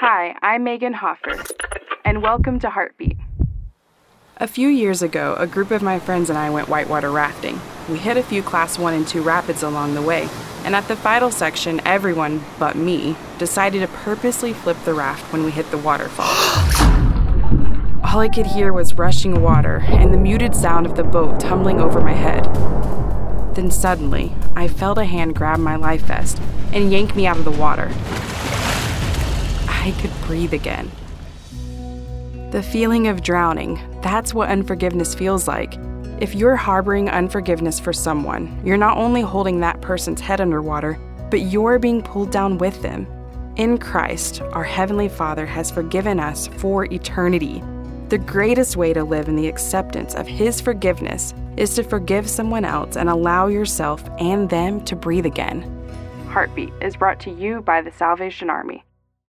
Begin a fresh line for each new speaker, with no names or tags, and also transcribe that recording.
Hi, I'm Megan Hoffer, and welcome to Heartbeat. A few years ago, a group of my friends and I went whitewater rafting. We hit a few class 1 and 2 rapids along the way, and at the final section, everyone but me decided to purposely flip the raft when we hit the waterfall. All I could hear was rushing water and the muted sound of the boat tumbling over my head. Then suddenly, I felt a hand grab my life vest and yank me out of the water. I could breathe again. The feeling of drowning, that's what unforgiveness feels like. If you're harboring unforgiveness for someone, you're not only holding that person's head underwater, but you're being pulled down with them. In Christ, our Heavenly Father has forgiven us for eternity. The greatest way to live in the acceptance of His forgiveness is to forgive someone else and allow yourself and them to breathe again. Heartbeat is brought to you by the Salvation Army.